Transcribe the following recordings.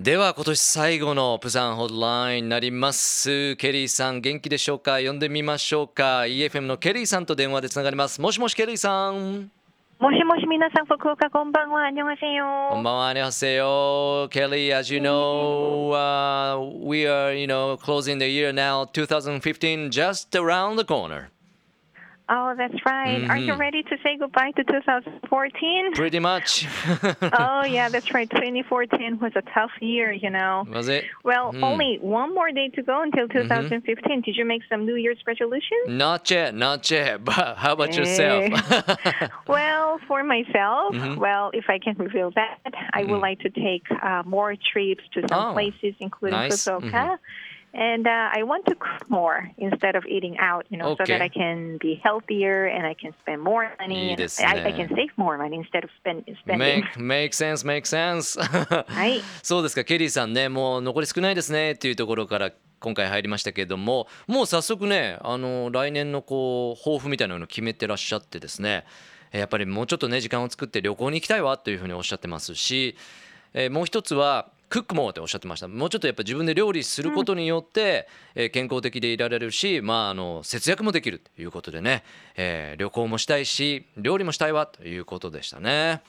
では今年最後のプサンホットラインになります。ケリーさん元気でしょうか？呼んでみましょうか。EFM のケリーさんと電話でつながります。もしもしケリーさん。もしもし皆さん福岡こんばんは。ありがとうこんばんはありがとうケリー as you know、uh, we are you know closing the year now 2015 just around the corner. Oh, that's right. Mm-hmm. Are you ready to say goodbye to 2014? Pretty much. oh, yeah, that's right. 2014 was a tough year, you know. Was it? Well, mm. only one more day to go until 2015. Mm-hmm. Did you make some New Year's resolutions? Not yet, not yet. But how about hey. yourself? well, for myself, mm-hmm. well, if I can reveal that, I would mm. like to take uh, more trips to some oh, places, including nice. Fukuoka. Mm-hmm and uh, I want to cook more instead of eating out, you know, okay. so that I can be healthier and I can spend more money. And I, I, can save more money instead of spend, spending. Make, make sense, make sense. はい。そうですか、ケリーさんね、もう残り少ないですねっていうところから今回入りましたけれども、もう早速ね、あの来年のこう抱負みたいなのを決めてらっしゃってですね、やっぱりもうちょっとね時間を作って旅行に行きたいわというふうにおっしゃってますし、えー、もう一つはクックもっておっしゃってましたもうちょっとやっぱ自分で料理することによって、うん、えー、健康的でいられるし、まあ、あの節約もできるということでね、えー、旅行もしたいし料理もしたいわということでしたね。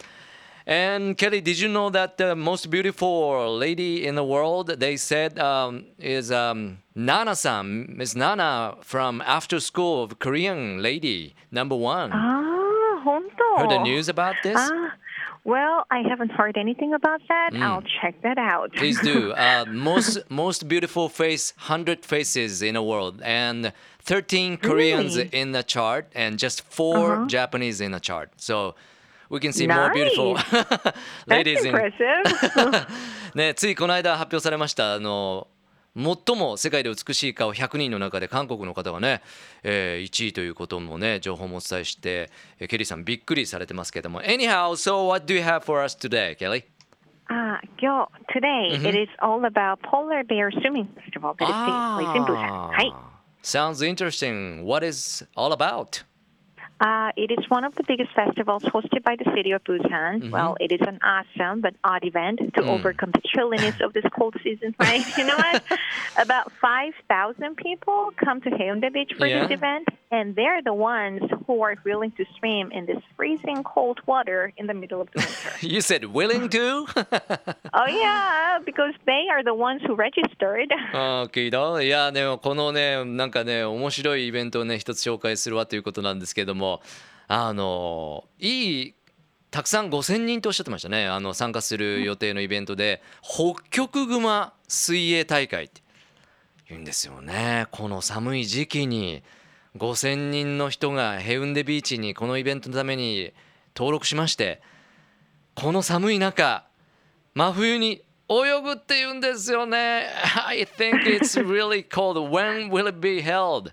And Kelly, did you know that the most beautiful lady in the world, they said, um, is um, Nana-san, Miss Nana from After School of Korean lady, number one. Ah, 本当 Heard the news about this? Ah. Well, I haven't heard anything about that. Mm. I'll check that out. Please do. Uh, most most beautiful face, hundred faces in the world, and thirteen Koreans really? in the chart, and just 4 uh-huh. Japanese in the chart. So we can see nice. more beautiful ladies in. impressive. ね、ついこの間発表されましたあの 最も世界で美しい顔100人の中で韓国の方がね、えー、1位ということもね情報もお伝えして、えー、ケリーさんびっくりされてますけども Anyhow, so what do you have for us today, Kelly? Uh, yo, today mm-hmm. it is all about Polar Bear Swimming Festival that is taking place in Busan. はい。Sounds interesting. What is all about? Uh, it is one of the biggest festivals hosted by the city of Busan. Mm-hmm. Well, it is an awesome but odd event to mm. overcome the chilliness of this cold season, right? you know what? About 5,000 people come to Haeundae Beach for yeah. this event, and they're the ones who are willing to swim in this freezing cold water in the middle of the winter. you said willing to? oh, yeah, because they are the ones who registered. ああ、聞いたいや、でもこのね、なんかね、面白いイベントをね、一つ紹介するわということなんですけども、あのいいたくさん5,000人とおっしゃってましたねあの参加する予定のイベントで北極熊水泳大会って言うんですよねこの寒い時期に5,000人の人がヘウンデビーチにこのイベントのために登録しましてこの寒い中真冬に泳ぐって言うんですよね I think it's really cold when will it be held?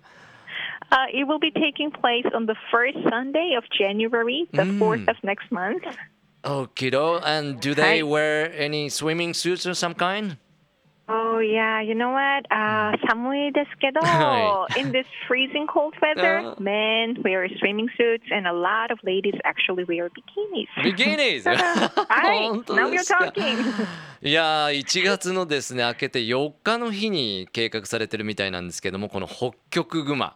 Uh, it will be taking place on the first Sunday of January, the mm. 4th of next month. Okay, and do they Hi. wear any swimming suits of some kind? Oh yeah, you know what? Uh, 寒いですけど in this freezing cold weather, uh, men wear swimming suits and a lot of ladies actually wear bikinis. Bikinis? はい、now you're talking. いや1月のですね明けて4日の日に計画されてるみたいなんですけどもこの北極熊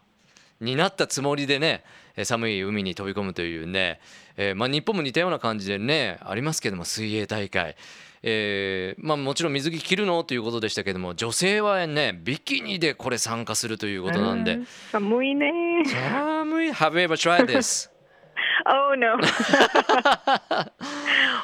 になったつもりでね寒い海に飛び込むというね、えー、まあ、日本も似たような感じでねありますけども水泳大会、えー、まあ、もちろん水着着るの？ということでしたけども女性はねビキニでこれ参加するということなんで、寒いね寒い Have you ever tried this? Oh no.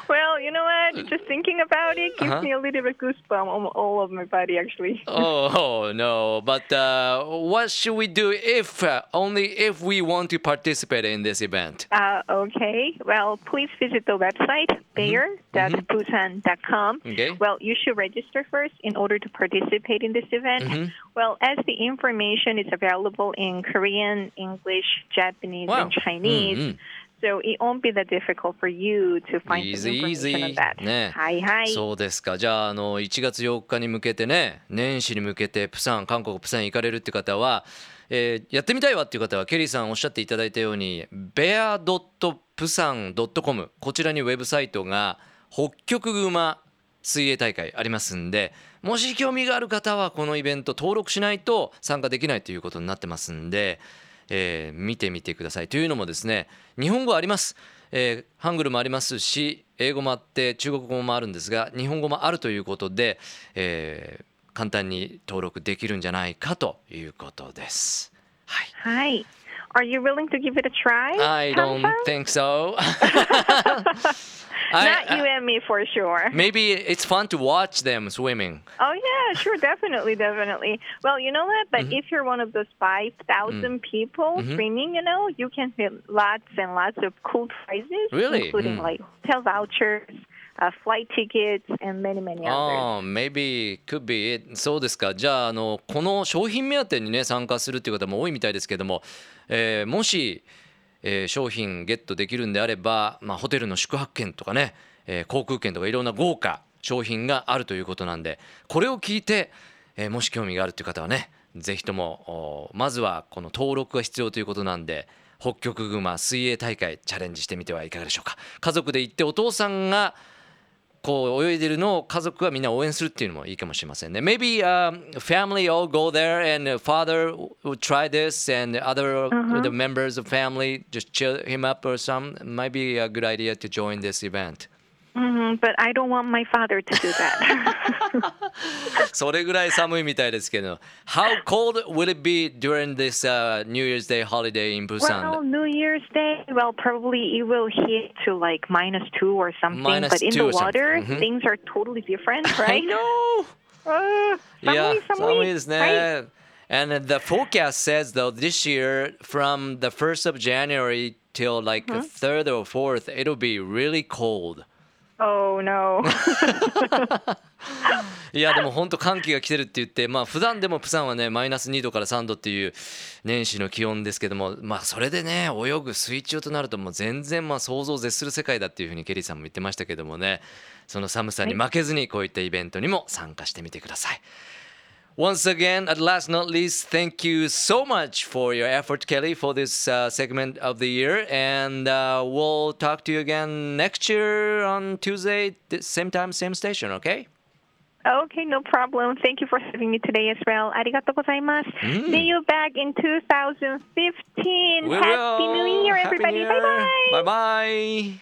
well, you know what? Just thinking about it gives uh-huh. me a little bit goosebump on all of my body, actually. oh, no! But uh, what should we do if uh, only if we want to participate in this event? Uh, okay. Well, please visit the website bear.busan.com. Mm-hmm. Okay. Well, you should register first in order to participate in this event. Mm-hmm. Well, as the information is available in Korean, English, Japanese, wow. and Chinese. Mm-hmm. So it won't be that difficult for you to find easy, information on that. ね、はいはい。そうですか。じゃああの1月4日に向けてね、年始に向けてプサン韓国プサン行かれるって方は、えー、やってみたいわっていう方はケリーさんおっしゃっていただいたように bear.pusan.com こちらにウェブサイトが北極熊水泳大会ありますんでもし興味がある方はこのイベント登録しないと参加できないということになってますんで、えー見てみてくださいというのもですね日本語あります、えーハングルもありますし英語もあって中国語もあるんですが日本語もあるということで、えー簡単に登録できるんじゃないかということです。はい。Hi. Are you willing to give it a try? I don't think so. Not you and me for sure. maybe it's fun to watch them swimming. Oh yeah, sure, definitely, definitely. Well, you know what? But Mm-hmm. if you're one of those five thousand people streaming, you know, you can hit lots and lots of cool prizes, Really? including Mm. like hotel vouchers, uh, flight tickets, and many, many others. ああ、maybe could be it. そうですか。じゃああのこの商品目当てにね参加するっていう方も多いみたいですけども、えーもし、えー商品ゲットできるんであれば、まあホテルの宿泊券とかね、えー航空券とかいろんな豪華商品があるということなんで、これを聞いて、えーもし興味があるという方はね、是非ともまずはこの登録が必要ということなんで。北極熊水泳大会チャレンジしてみてはいかがでしょうか家族で行ってお父さんがこう泳いでるのを家族はみんな応援するっていうのもいいかもしれませんね。Maybe、um, family all go there and father would try this and other the members of family just cheer him up or some. Might be a good idea to join this event. hmm but I don't want my father to do that. それぐらい寒いみたいですけど。How cold will it be during this、uh, New Year's Day holiday in Busan? well, New Year's Day, well, probably it will hit to like minus two or something. Minus but in two the or something. water, Mhm. things are totally different, I right? know! Uh, いや 寒い、寒いですね。 right? And the forecast says though this year from the 1st of January till like the 3rd or 4th it'll be really cold. Oh no. いやでも本当寒気が来てるって言ってまあ普段でもプサンはねマイナス2度から3度っていう年始の気温ですけどもまあそれでね泳ぐ水中となるともう全然まあ想像を絶する世界だっていうふうにケリーさんも言ってましたけどもねその寒さに負けずにこういったイベントにも参加してみてください。Once again, at last not least, thank you so much for your effort, Kelly, for this uh, segment of the year. And uh, we'll talk to you again next year on Tuesday, same time, same station, okay? Okay, no problem. Thank you for having me today as well. Arigatou gozaimasu. Mm. See you back in 2015. We Happy will. New Year, everybody. Bye bye. Bye bye.